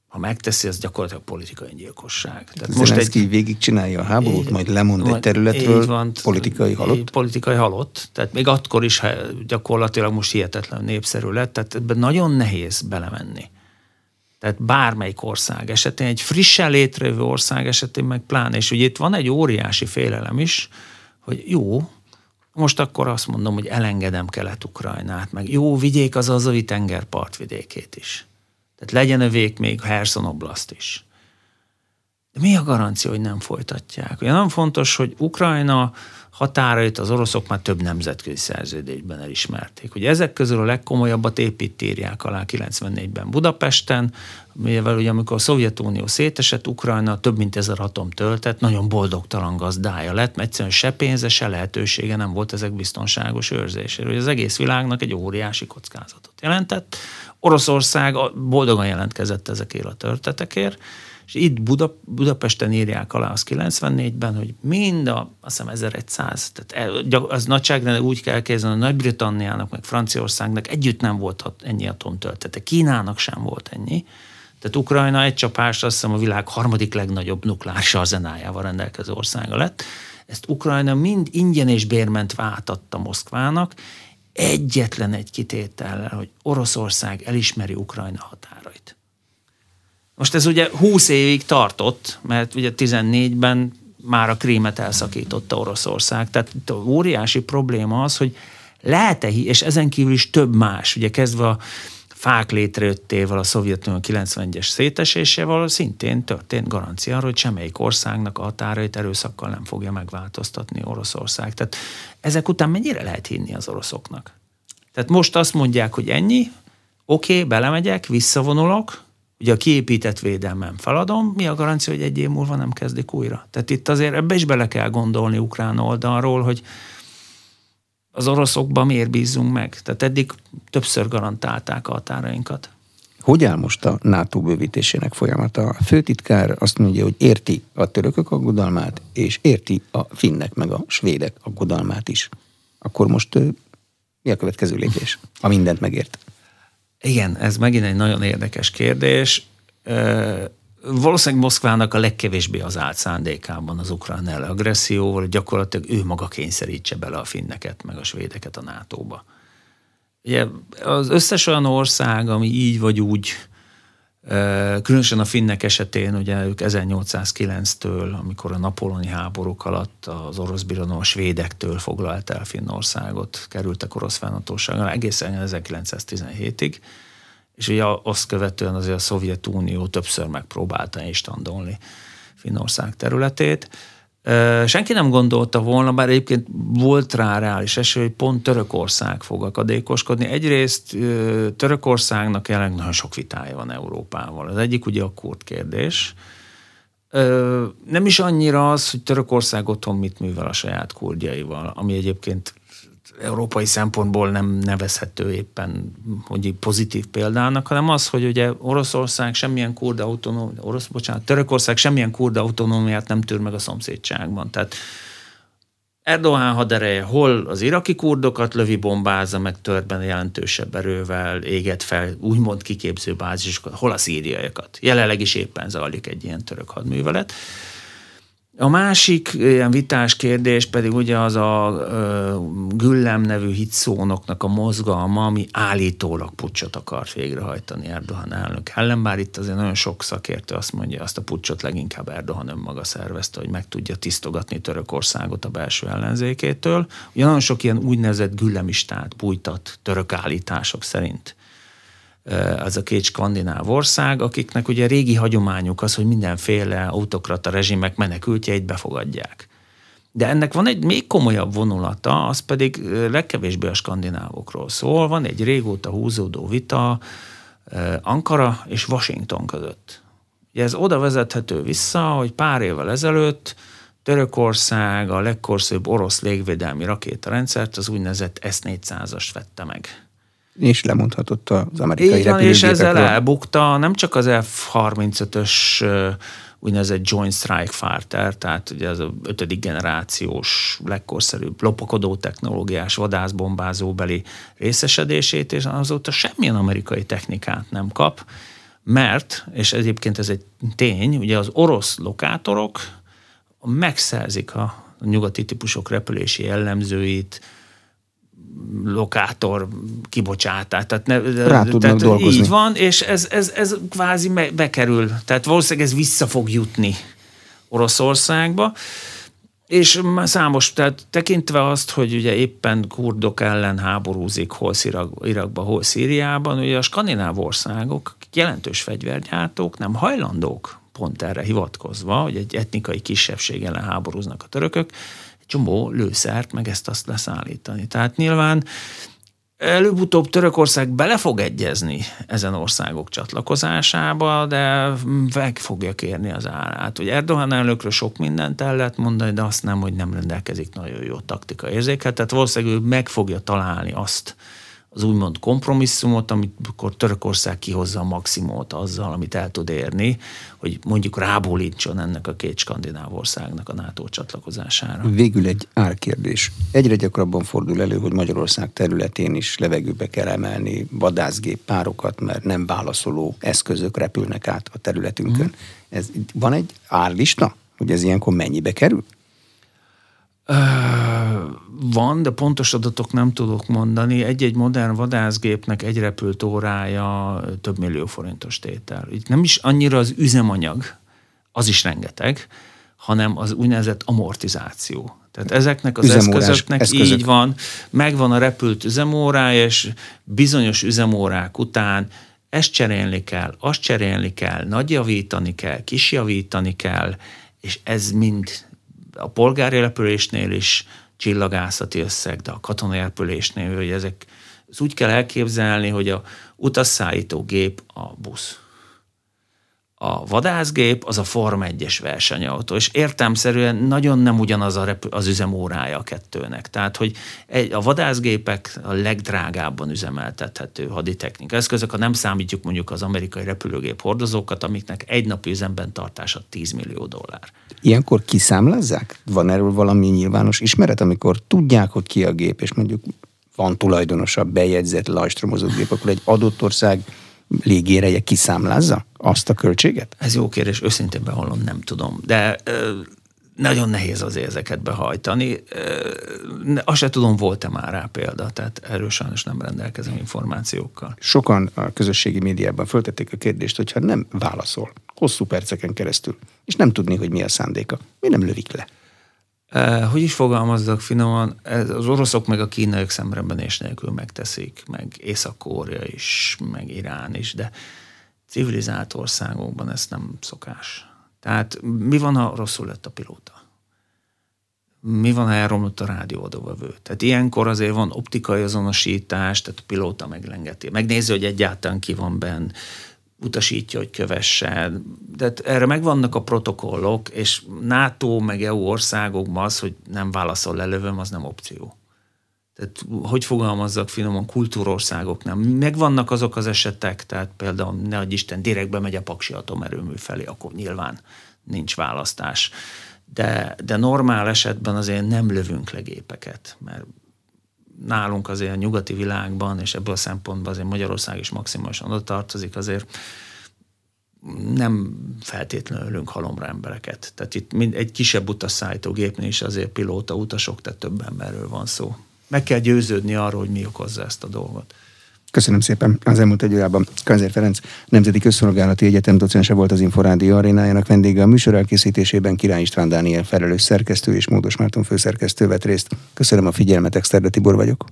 ha megteszi, az gyakorlatilag politikai gyilkosság. Tehát most egy végig csinálja a háborút, így, majd lemond egy területről, van, politikai halott? Politikai halott. Tehát még akkor is gyakorlatilag most hihetetlen népszerű lett, tehát ebben nagyon nehéz belemenni. Tehát bármelyik ország esetén, egy frissen létrejövő ország esetén meg pláne, és ugye itt van egy óriási félelem is, hogy jó, most akkor azt mondom, hogy elengedem Kelet-Ukrajnát, meg jó, vigyék az Azovi tenger partvidékét is. Tehát legyen övék még Herson Oblast is. De mi a garancia, hogy nem folytatják? Ugye nagyon fontos, hogy Ukrajna határait az oroszok már több nemzetközi szerződésben elismerték. Ugye ezek közül a legkomolyabbat épít írják alá 94-ben Budapesten, mivel ugye amikor a Szovjetunió szétesett, Ukrajna több mint ezer atom töltett, nagyon boldogtalan gazdája lett, mert egyszerűen se pénze, se lehetősége nem volt ezek biztonságos őrzésére. Ugye az egész világnak egy óriási kockázatot jelentett. Oroszország boldogan jelentkezett ezekért a történetekért, és itt Buda, Budapesten írják alá az 94-ben, hogy mind a, azt hiszem 1100, tehát az nagyságrendel úgy kell kezdeni, hogy Nagy-Britanniának, meg Franciaországnak együtt nem volt ennyi atomtöltete, Kínának sem volt ennyi. Tehát Ukrajna egy csapásra azt hiszem a világ harmadik legnagyobb nukleáris arzenájával rendelkező országa lett. Ezt Ukrajna mind ingyen és bérment váltatta Moszkvának, egyetlen egy kitétellel, hogy Oroszország elismeri Ukrajna határait. Most ez ugye 20 évig tartott, mert ugye 14-ben már a krímet elszakította Oroszország. Tehát itt óriási probléma az, hogy lehet-e, és ezen kívül is több más, ugye kezdve a fák létrejöttével, a Szovjetunió 91-es szétesésével szintén történt garancia arra, hogy semmelyik országnak a határait erőszakkal nem fogja megváltoztatni Oroszország. Tehát ezek után mennyire lehet hinni az oroszoknak? Tehát most azt mondják, hogy ennyi, oké, belemegyek, visszavonulok, ugye a kiépített védelmem feladom, mi a garancia, hogy egy év múlva nem kezdik újra? Tehát itt azért ebbe is bele kell gondolni ukrán oldalról, hogy az oroszokban miért bízunk meg? Tehát eddig többször garantálták a határainkat. Hogy áll most a NATO bővítésének folyamata? A főtitkár azt mondja, hogy érti a törökök aggodalmát, és érti a finnek meg a svédek aggodalmát is. Akkor most mi a következő lépés, ha mindent megért? Igen, ez megint egy nagyon érdekes kérdés. Valószínűleg Moszkvának a legkevésbé az állt szándékában az ukrán agresszióval, gyakorlatilag ő maga kényszerítse bele a finneket, meg a svédeket a NATO-ba. Ugye az összes olyan ország, ami így vagy úgy Különösen a finnek esetén, ugye ők 1809-től, amikor a napoloni háborúk alatt az orosz birodalom svédektől foglalt el Finnországot, kerültek orosz fennhatóságra egészen 1917-ig, és ugye azt követően azért a Szovjetunió többször megpróbálta instandolni Finnország területét. Senki nem gondolta volna, bár egyébként volt rá reális esély, hogy pont Törökország fog akadékoskodni. Egyrészt Törökországnak jelenleg nagyon sok vitája van Európával. Az egyik ugye a kurd kérdés. Nem is annyira az, hogy Törökország otthon mit művel a saját kurdjaival, ami egyébként európai szempontból nem nevezhető éppen hogy pozitív példának, hanem az, hogy ugye Oroszország semmilyen kurda autonómiát, orosz, bocsánat, Törökország semmilyen kurda autonómiát nem tűr meg a szomszédságban. Tehát Erdoğan hadereje hol az iraki kurdokat lövi bombázza, meg törben jelentősebb erővel éget fel úgymond kiképző bázisokat, hol a szíriaiakat. Jelenleg is éppen zajlik egy ilyen török hadművelet. A másik ilyen vitás kérdés pedig ugye az a uh, Güllem nevű hitszónoknak a mozgalma, ami állítólag pucsot akart végrehajtani Erdogan elnök ellen, bár itt azért nagyon sok szakértő azt mondja, azt a pucsot leginkább Erdogan önmaga szervezte, hogy meg tudja tisztogatni Törökországot a belső ellenzékétől. Ugye nagyon sok ilyen úgynevezett güllemistát bújtat török állítások szerint az a két skandináv ország, akiknek ugye régi hagyományuk az, hogy mindenféle autokrata rezsimek menekültjeit befogadják. De ennek van egy még komolyabb vonulata, az pedig legkevésbé a skandinávokról szól. Van egy régóta húzódó vita Ankara és Washington között. Ugye ez oda vezethető vissza, hogy pár évvel ezelőtt Törökország a legkorszőbb orosz légvédelmi rakétarendszert, az úgynevezett S-400-ast vette meg. És lemondhatott az amerikai Így van, és ezzel elbukta nem csak az F-35-ös úgynevezett Joint Strike Fighter, tehát ugye az a ötödik generációs, legkorszerűbb lopakodó technológiás vadászbombázóbeli részesedését, és azóta semmilyen amerikai technikát nem kap, mert, és egyébként ez egy tény, ugye az orosz lokátorok megszerzik a nyugati típusok repülési jellemzőit, lokátor kibocsátát. Tehát, ne, Rá tehát dolgozni. Így van, és ez, ez, ez kvázi bekerül. Tehát valószínűleg ez vissza fog jutni Oroszországba. És számos, tehát tekintve azt, hogy ugye éppen kurdok ellen háborúzik hol Irakban, hol Szíriában, ugye a skandináv országok, jelentős fegyvergyártók nem hajlandók pont erre hivatkozva, hogy egy etnikai kisebbség ellen háborúznak a törökök, csomó lőszert, meg ezt azt leszállítani. Tehát nyilván előbb-utóbb Törökország bele fog egyezni ezen országok csatlakozásába, de meg fogja kérni az árát. Hogy Erdogan elnökről sok mindent el lehet mondani, de azt nem, hogy nem rendelkezik nagyon jó taktika érzéket. Tehát valószínűleg ő meg fogja találni azt, az úgymond kompromisszumot, amikor Törökország kihozza a maximumot azzal, amit el tud érni, hogy mondjuk rábólítson ennek a két skandináv országnak a NATO csatlakozására. Végül egy árkérdés. Egyre gyakrabban fordul elő, hogy Magyarország területén is levegőbe kell emelni vadászgép párokat, mert nem válaszoló eszközök repülnek át a területünkön. Mm. Ez, van egy árlista, hogy ez ilyenkor mennyibe kerül? Van, de pontos adatok nem tudok mondani. Egy-egy modern vadászgépnek egy repült órája több millió forintos tétel. Itt nem is annyira az üzemanyag, az is rengeteg, hanem az úgynevezett amortizáció. Tehát ezeknek az Üzemórás eszközöknek eszközök. így van, megvan a repült üzemórája, és bizonyos üzemórák után ezt cserélni kell, azt cserélni kell, nagyjavítani kell, kisjavítani kell, és ez mind a polgári repülésnél is csillagászati összeg, de a katonai repülésnél, hogy ezek, ez úgy kell elképzelni, hogy a utasszállító gép a busz a vadászgép az a Form 1-es versenyautó, és értelmszerűen nagyon nem ugyanaz a repü- az üzemórája a kettőnek. Tehát, hogy egy, a vadászgépek a legdrágábban üzemeltethető haditechnika eszközök, ha nem számítjuk mondjuk az amerikai repülőgép hordozókat, amiknek egy napi üzemben tartása 10 millió dollár. Ilyenkor kiszámlázzák? Van erről valami nyilvános ismeret, amikor tudják, hogy ki a gép, és mondjuk van tulajdonosabb, bejegyzett, lajstromozott gép, akkor egy adott ország légéreje kiszámlázza azt a költséget? Ez jó kérdés, őszintén behallom, nem tudom. De ö, nagyon nehéz azért ezeket behajtani. Ö, azt se tudom, volt-e már rá példa, tehát erről sajnos nem rendelkezem információkkal. Sokan a közösségi médiában föltették a kérdést, hogyha nem válaszol hosszú perceken keresztül, és nem tudni, hogy mi a szándéka, mi nem lövik le? Hogy is fogalmazzak finoman, az oroszok meg a kínaiak szemrebenés nélkül megteszik, meg Észak-Korea is, meg Irán is, de civilizált országokban ez nem szokás. Tehát mi van, ha rosszul lett a pilóta? Mi van, ha elromlott a rádióadóvevő? Tehát ilyenkor azért van optikai azonosítás, tehát a pilóta meglengeti. Megnézi, hogy egyáltalán ki van benne, utasítja, hogy kövesse. De erre megvannak a protokollok, és NATO meg EU országokban az, hogy nem válaszol lelövöm, az nem opció. Tehát hogy fogalmazzak finoman, nem. Megvannak azok az esetek, tehát például ne adj Isten, direktbe megy a paksi atomerőmű felé, akkor nyilván nincs választás. De, de normál esetben azért nem lövünk le gépeket, mert nálunk azért a nyugati világban, és ebből a szempontból azért Magyarország is maximálisan oda tartozik, azért nem feltétlenül ölünk halomra embereket. Tehát itt mind, egy kisebb utasszállítógépnél is azért pilóta utasok, tehát több emberről van szó. Meg kell győződni arról, hogy mi okozza ezt a dolgot. Köszönöm szépen. Az elmúlt egy órában Kanzer Ferenc Nemzeti Közszolgálati Egyetem docense volt az Inforádió arénájának vendége. A műsor elkészítésében Király István Dániel felelős szerkesztő és Módos Márton főszerkesztő vett részt. Köszönöm a figyelmet, Exterde Tibor vagyok.